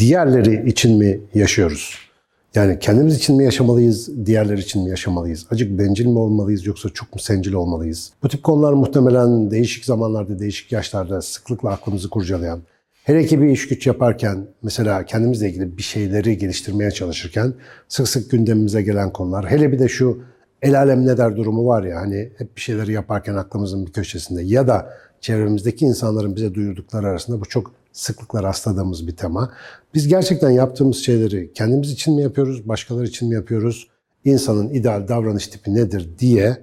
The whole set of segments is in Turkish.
diğerleri için mi yaşıyoruz? Yani kendimiz için mi yaşamalıyız, diğerler için mi yaşamalıyız? Acık bencil mi olmalıyız yoksa çok mu sencil olmalıyız? Bu tip konular muhtemelen değişik zamanlarda, değişik yaşlarda sıklıkla aklımızı kurcalayan, hele ki bir iş güç yaparken, mesela kendimizle ilgili bir şeyleri geliştirmeye çalışırken sık sık gündemimize gelen konular. Hele bir de şu el alem ne der durumu var ya hani hep bir şeyleri yaparken aklımızın bir köşesinde ya da çevremizdeki insanların bize duyurdukları arasında bu çok sıklıkla rastladığımız bir tema. Biz gerçekten yaptığımız şeyleri kendimiz için mi yapıyoruz, başkaları için mi yapıyoruz? İnsanın ideal davranış tipi nedir diye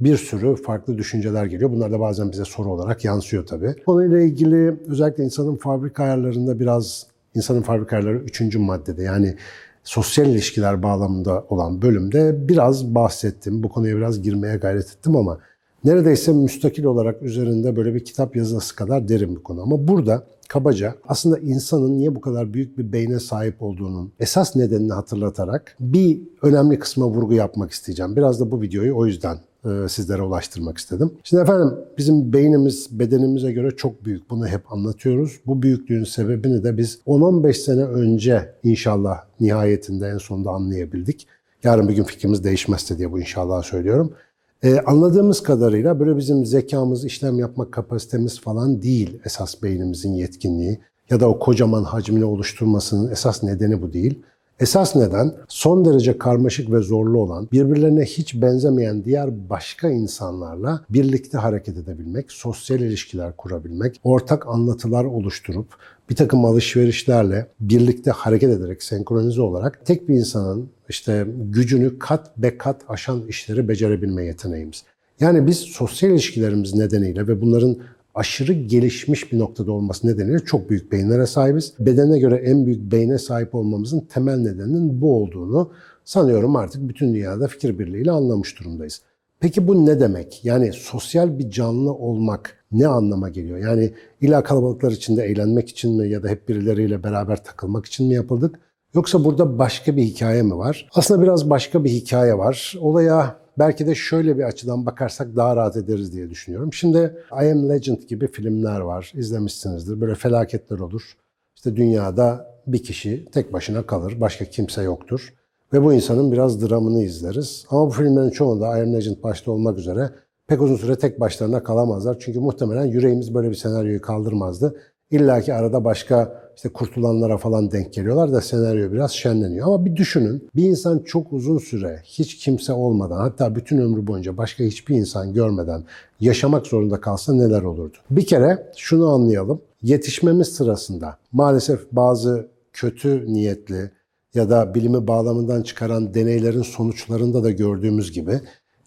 bir sürü farklı düşünceler geliyor. Bunlar da bazen bize soru olarak yansıyor tabii. Konuyla ilgili özellikle insanın fabrika ayarlarında biraz, insanın fabrika ayarları üçüncü maddede yani sosyal ilişkiler bağlamında olan bölümde biraz bahsettim. Bu konuya biraz girmeye gayret ettim ama neredeyse müstakil olarak üzerinde böyle bir kitap yazısı kadar derin bir konu. Ama burada kabaca aslında insanın niye bu kadar büyük bir beyne sahip olduğunun esas nedenini hatırlatarak bir önemli kısma vurgu yapmak isteyeceğim. Biraz da bu videoyu o yüzden e, sizlere ulaştırmak istedim. Şimdi efendim bizim beynimiz bedenimize göre çok büyük. Bunu hep anlatıyoruz. Bu büyüklüğün sebebini de biz 10-15 sene önce inşallah nihayetinde en sonunda anlayabildik. Yarın bir gün fikrimiz değişmezse diye bu inşallah söylüyorum. Ee, anladığımız kadarıyla böyle bizim zekamız, işlem yapmak kapasitemiz falan değil esas beynimizin yetkinliği ya da o kocaman hacmini oluşturmasının esas nedeni bu değil. Esas neden son derece karmaşık ve zorlu olan, birbirlerine hiç benzemeyen diğer başka insanlarla birlikte hareket edebilmek, sosyal ilişkiler kurabilmek, ortak anlatılar oluşturup bir takım alışverişlerle birlikte hareket ederek, senkronize olarak tek bir insanın işte gücünü kat be kat aşan işleri becerebilme yeteneğimiz. Yani biz sosyal ilişkilerimiz nedeniyle ve bunların aşırı gelişmiş bir noktada olması nedeniyle çok büyük beyinlere sahibiz. Bedene göre en büyük beyne sahip olmamızın temel nedeninin bu olduğunu sanıyorum artık bütün dünyada fikir birliğiyle anlamış durumdayız. Peki bu ne demek? Yani sosyal bir canlı olmak ne anlama geliyor? Yani illa kalabalıklar içinde eğlenmek için mi ya da hep birileriyle beraber takılmak için mi yapıldık? Yoksa burada başka bir hikaye mi var? Aslında biraz başka bir hikaye var. Olaya belki de şöyle bir açıdan bakarsak daha rahat ederiz diye düşünüyorum. Şimdi I Am Legend gibi filmler var. İzlemişsinizdir. Böyle felaketler olur. İşte dünyada bir kişi tek başına kalır. Başka kimse yoktur. Ve bu insanın biraz dramını izleriz. Ama bu filmlerin çoğunda I Am Legend başta olmak üzere pek uzun süre tek başlarına kalamazlar. Çünkü muhtemelen yüreğimiz böyle bir senaryoyu kaldırmazdı. İlla ki arada başka işte kurtulanlara falan denk geliyorlar da senaryo biraz şenleniyor. Ama bir düşünün bir insan çok uzun süre hiç kimse olmadan hatta bütün ömrü boyunca başka hiçbir insan görmeden yaşamak zorunda kalsa neler olurdu? Bir kere şunu anlayalım. Yetişmemiz sırasında maalesef bazı kötü niyetli ya da bilimi bağlamından çıkaran deneylerin sonuçlarında da gördüğümüz gibi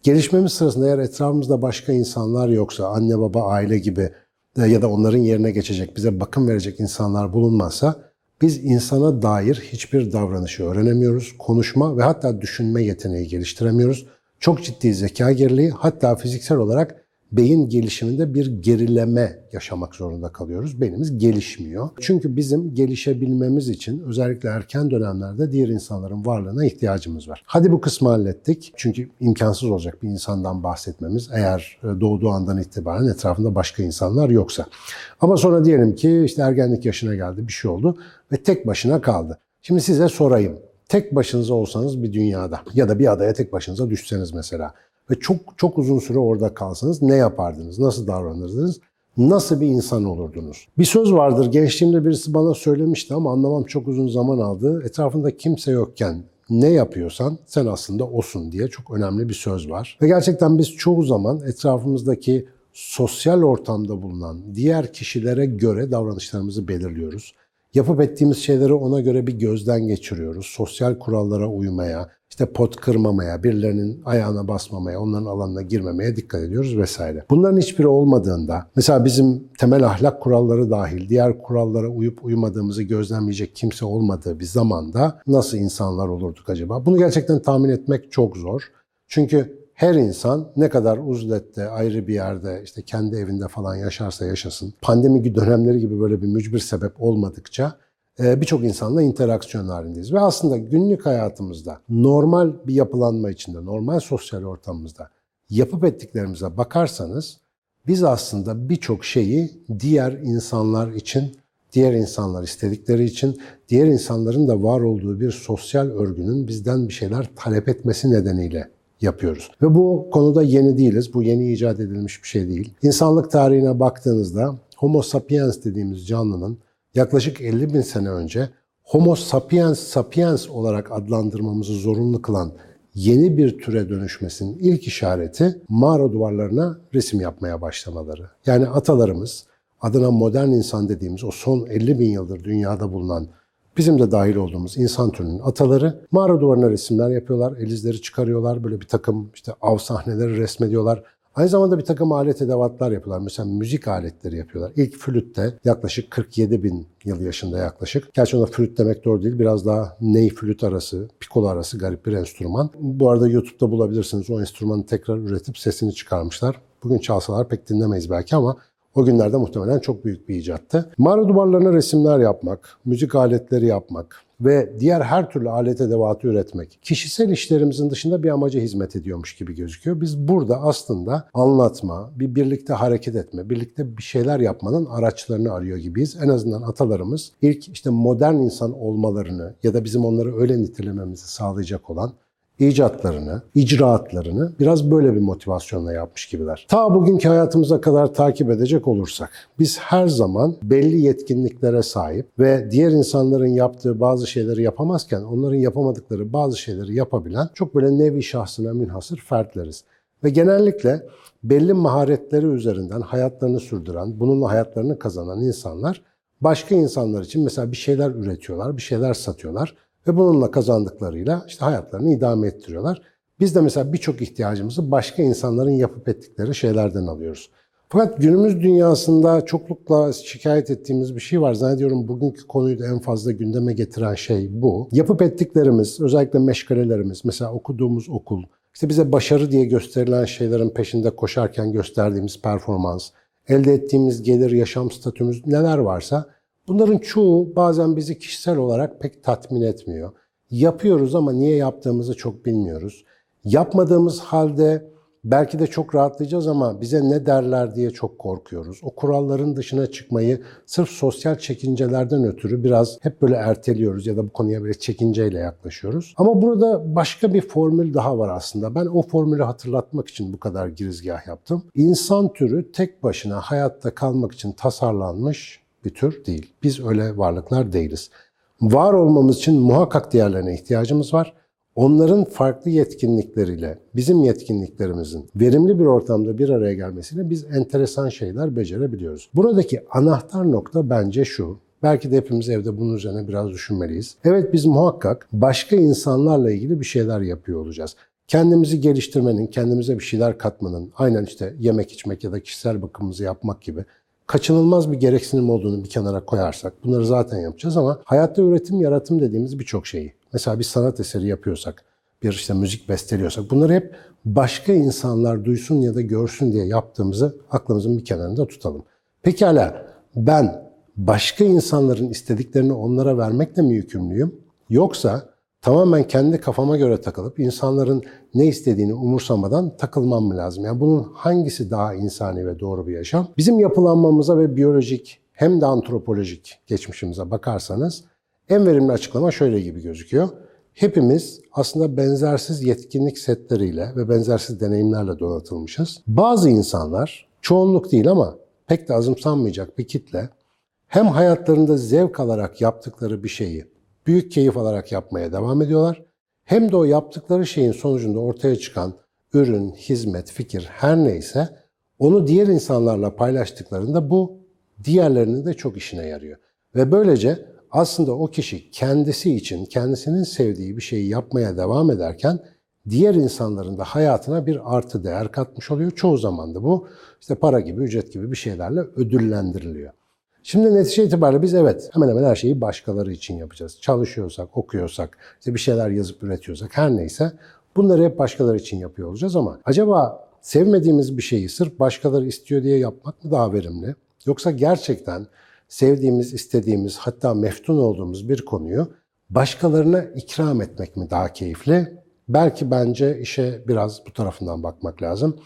gelişmemiz sırasında eğer etrafımızda başka insanlar yoksa anne baba aile gibi e, ya da onların yerine geçecek, bize bakım verecek insanlar bulunmazsa biz insana dair hiçbir davranışı öğrenemiyoruz. Konuşma ve hatta düşünme yeteneği geliştiremiyoruz. Çok ciddi zeka geriliği hatta fiziksel olarak beyin gelişiminde bir gerileme yaşamak zorunda kalıyoruz. Beynimiz gelişmiyor. Çünkü bizim gelişebilmemiz için özellikle erken dönemlerde diğer insanların varlığına ihtiyacımız var. Hadi bu kısmı hallettik. Çünkü imkansız olacak bir insandan bahsetmemiz eğer e, doğduğu andan itibaren etrafında başka insanlar yoksa. Ama sonra diyelim ki işte ergenlik yaşına geldi bir şey oldu ve tek başına kaldı. Şimdi size sorayım. Tek başınıza olsanız bir dünyada ya da bir adaya tek başınıza düşseniz mesela ve çok çok uzun süre orada kalsanız ne yapardınız? Nasıl davranırdınız? Nasıl bir insan olurdunuz? Bir söz vardır, gençliğimde birisi bana söylemişti ama anlamam çok uzun zaman aldı. Etrafında kimse yokken ne yapıyorsan sen aslında osun diye çok önemli bir söz var. Ve gerçekten biz çoğu zaman etrafımızdaki sosyal ortamda bulunan diğer kişilere göre davranışlarımızı belirliyoruz. Yapıp ettiğimiz şeyleri ona göre bir gözden geçiriyoruz. Sosyal kurallara uymaya, işte pot kırmamaya, birilerinin ayağına basmamaya, onların alanına girmemeye dikkat ediyoruz vesaire. Bunların hiçbiri olmadığında, mesela bizim temel ahlak kuralları dahil diğer kurallara uyup uymadığımızı gözlemleyecek kimse olmadığı bir zamanda nasıl insanlar olurduk acaba? Bunu gerçekten tahmin etmek çok zor. Çünkü her insan ne kadar uzlette, ayrı bir yerde, işte kendi evinde falan yaşarsa yaşasın, pandemi dönemleri gibi böyle bir mücbir sebep olmadıkça e, birçok insanla interaksiyon halindeyiz. Ve aslında günlük hayatımızda normal bir yapılanma içinde, normal sosyal ortamımızda yapıp ettiklerimize bakarsanız biz aslında birçok şeyi diğer insanlar için diğer insanlar istedikleri için, diğer insanların da var olduğu bir sosyal örgünün bizden bir şeyler talep etmesi nedeniyle yapıyoruz. Ve bu konuda yeni değiliz. Bu yeni icat edilmiş bir şey değil. İnsanlık tarihine baktığınızda Homo sapiens dediğimiz canlının yaklaşık 50 bin sene önce Homo sapiens sapiens olarak adlandırmamızı zorunlu kılan yeni bir türe dönüşmesinin ilk işareti mağara duvarlarına resim yapmaya başlamaları. Yani atalarımız adına modern insan dediğimiz o son 50 bin yıldır dünyada bulunan bizim de dahil olduğumuz insan türünün ataları mağara duvarına resimler yapıyorlar, elizleri çıkarıyorlar, böyle bir takım işte av sahneleri resmediyorlar. Aynı zamanda bir takım alet edevatlar yapıyorlar. Mesela müzik aletleri yapıyorlar. İlk flütte yaklaşık 47 bin yıl yaşında yaklaşık. Gerçi ona flüt demek doğru değil. Biraz daha ney flüt arası, pikolo arası garip bir enstrüman. Bu arada YouTube'da bulabilirsiniz. O enstrümanı tekrar üretip sesini çıkarmışlar. Bugün çalsalar pek dinlemeyiz belki ama o günlerde muhtemelen çok büyük bir icattı. Mağara duvarlarına resimler yapmak, müzik aletleri yapmak, ve diğer her türlü alet edevatı üretmek kişisel işlerimizin dışında bir amaca hizmet ediyormuş gibi gözüküyor. Biz burada aslında anlatma, bir birlikte hareket etme, birlikte bir şeyler yapmanın araçlarını arıyor gibiyiz. En azından atalarımız ilk işte modern insan olmalarını ya da bizim onları öyle nitelememizi sağlayacak olan icatlarını, icraatlarını biraz böyle bir motivasyonla yapmış gibiler. Ta bugünkü hayatımıza kadar takip edecek olursak biz her zaman belli yetkinliklere sahip ve diğer insanların yaptığı bazı şeyleri yapamazken onların yapamadıkları bazı şeyleri yapabilen çok böyle nevi şahsına münhasır fertleriz. Ve genellikle belli maharetleri üzerinden hayatlarını sürdüren, bununla hayatlarını kazanan insanlar başka insanlar için mesela bir şeyler üretiyorlar, bir şeyler satıyorlar ve bununla kazandıklarıyla işte hayatlarını idame ettiriyorlar. Biz de mesela birçok ihtiyacımızı başka insanların yapıp ettikleri şeylerden alıyoruz. Fakat günümüz dünyasında çoklukla şikayet ettiğimiz bir şey var. Zannediyorum bugünkü konuyu da en fazla gündeme getiren şey bu. Yapıp ettiklerimiz, özellikle meşgalelerimiz, mesela okuduğumuz okul, işte bize başarı diye gösterilen şeylerin peşinde koşarken gösterdiğimiz performans, elde ettiğimiz gelir, yaşam statümüz neler varsa Bunların çoğu bazen bizi kişisel olarak pek tatmin etmiyor. Yapıyoruz ama niye yaptığımızı çok bilmiyoruz. Yapmadığımız halde belki de çok rahatlayacağız ama bize ne derler diye çok korkuyoruz. O kuralların dışına çıkmayı sırf sosyal çekincelerden ötürü biraz hep böyle erteliyoruz ya da bu konuya böyle çekinceyle yaklaşıyoruz. Ama burada başka bir formül daha var aslında. Ben o formülü hatırlatmak için bu kadar girizgah yaptım. İnsan türü tek başına hayatta kalmak için tasarlanmış bir tür değil. Biz öyle varlıklar değiliz. Var olmamız için muhakkak diğerlerine ihtiyacımız var. Onların farklı yetkinlikleriyle bizim yetkinliklerimizin verimli bir ortamda bir araya gelmesiyle biz enteresan şeyler becerebiliyoruz. Buradaki anahtar nokta bence şu. Belki de hepimiz evde bunun üzerine biraz düşünmeliyiz. Evet biz muhakkak başka insanlarla ilgili bir şeyler yapıyor olacağız. Kendimizi geliştirmenin, kendimize bir şeyler katmanın, aynen işte yemek içmek ya da kişisel bakımımızı yapmak gibi kaçınılmaz bir gereksinim olduğunu bir kenara koyarsak bunları zaten yapacağız ama hayatta üretim, yaratım dediğimiz birçok şeyi. Mesela bir sanat eseri yapıyorsak, bir işte müzik besteliyorsak bunları hep başka insanlar duysun ya da görsün diye yaptığımızı aklımızın bir kenarında tutalım. Pekala ben başka insanların istediklerini onlara vermekle mi yükümlüyüm? Yoksa tamamen kendi kafama göre takılıp insanların ne istediğini umursamadan takılmam mı lazım? Yani bunun hangisi daha insani ve doğru bir yaşam? Bizim yapılanmamıza ve biyolojik hem de antropolojik geçmişimize bakarsanız en verimli açıklama şöyle gibi gözüküyor. Hepimiz aslında benzersiz yetkinlik setleriyle ve benzersiz deneyimlerle donatılmışız. Bazı insanlar, çoğunluk değil ama pek de azımsanmayacak bir kitle, hem hayatlarında zevk alarak yaptıkları bir şeyi büyük keyif alarak yapmaya devam ediyorlar. Hem de o yaptıkları şeyin sonucunda ortaya çıkan ürün, hizmet, fikir her neyse onu diğer insanlarla paylaştıklarında bu diğerlerinin de çok işine yarıyor. Ve böylece aslında o kişi kendisi için, kendisinin sevdiği bir şeyi yapmaya devam ederken diğer insanların da hayatına bir artı değer katmış oluyor. Çoğu zaman da bu işte para gibi, ücret gibi bir şeylerle ödüllendiriliyor. Şimdi netice itibariyle biz evet hemen hemen her şeyi başkaları için yapacağız. Çalışıyorsak, okuyorsak, işte bir şeyler yazıp üretiyorsak her neyse bunları hep başkaları için yapıyor olacağız ama acaba sevmediğimiz bir şeyi sırf başkaları istiyor diye yapmak mı daha verimli? Yoksa gerçekten sevdiğimiz, istediğimiz hatta meftun olduğumuz bir konuyu başkalarına ikram etmek mi daha keyifli? Belki bence işe biraz bu tarafından bakmak lazım.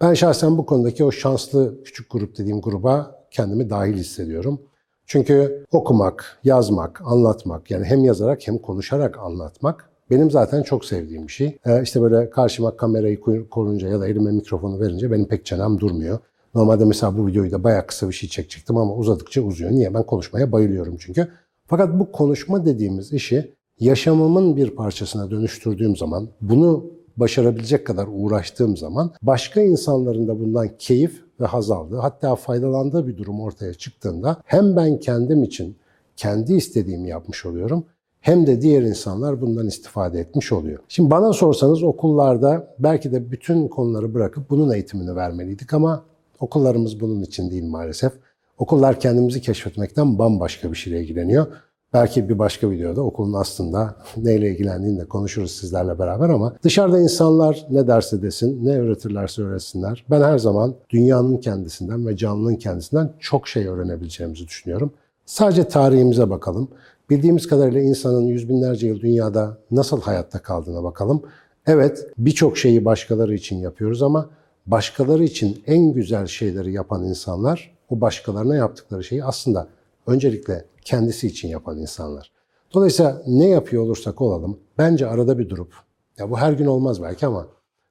Ben şahsen bu konudaki o şanslı küçük grup dediğim gruba kendimi dahil hissediyorum. Çünkü okumak, yazmak, anlatmak yani hem yazarak hem konuşarak anlatmak benim zaten çok sevdiğim bir şey. Ee, işte böyle karşıma kamerayı korunca ya da elime mikrofonu verince benim pek çenem durmuyor. Normalde mesela bu videoyu da bayağı kısa bir şey çekecektim ama uzadıkça uzuyor. Niye? Ben konuşmaya bayılıyorum çünkü. Fakat bu konuşma dediğimiz işi yaşamımın bir parçasına dönüştürdüğüm zaman, bunu başarabilecek kadar uğraştığım zaman başka insanların da bundan keyif ve haz aldığı, hatta faydalandığı bir durum ortaya çıktığında hem ben kendim için kendi istediğimi yapmış oluyorum hem de diğer insanlar bundan istifade etmiş oluyor. Şimdi bana sorsanız okullarda belki de bütün konuları bırakıp bunun eğitimini vermeliydik ama okullarımız bunun için değil maalesef. Okullar kendimizi keşfetmekten bambaşka bir şeyle ilgileniyor. Belki bir başka videoda okulun aslında neyle ilgilendiğini de konuşuruz sizlerle beraber ama dışarıda insanlar ne derse desin, ne öğretirlerse öğretsinler. Ben her zaman dünyanın kendisinden ve canlının kendisinden çok şey öğrenebileceğimizi düşünüyorum. Sadece tarihimize bakalım. Bildiğimiz kadarıyla insanın yüz binlerce yıl dünyada nasıl hayatta kaldığına bakalım. Evet birçok şeyi başkaları için yapıyoruz ama başkaları için en güzel şeyleri yapan insanlar o başkalarına yaptıkları şeyi aslında öncelikle kendisi için yapan insanlar. Dolayısıyla ne yapıyor olursak olalım bence arada bir durup, ya bu her gün olmaz belki ama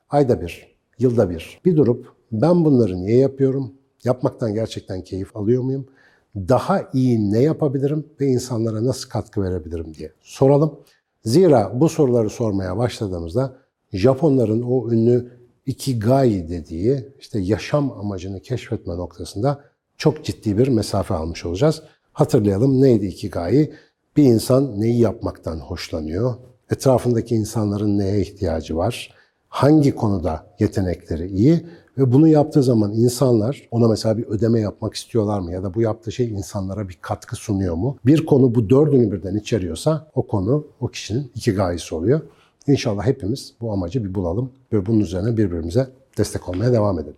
ayda bir, yılda bir, bir durup ben bunları niye yapıyorum? Yapmaktan gerçekten keyif alıyor muyum? Daha iyi ne yapabilirim ve insanlara nasıl katkı verebilirim diye soralım. Zira bu soruları sormaya başladığımızda Japonların o ünlü ikigai dediği işte yaşam amacını keşfetme noktasında çok ciddi bir mesafe almış olacağız. Hatırlayalım neydi ikigai? Bir insan neyi yapmaktan hoşlanıyor? Etrafındaki insanların neye ihtiyacı var? Hangi konuda yetenekleri iyi? Ve bunu yaptığı zaman insanlar ona mesela bir ödeme yapmak istiyorlar mı? Ya da bu yaptığı şey insanlara bir katkı sunuyor mu? Bir konu bu dördünü birden içeriyorsa o konu o kişinin ikigayisi oluyor. İnşallah hepimiz bu amacı bir bulalım ve bunun üzerine birbirimize destek olmaya devam edelim.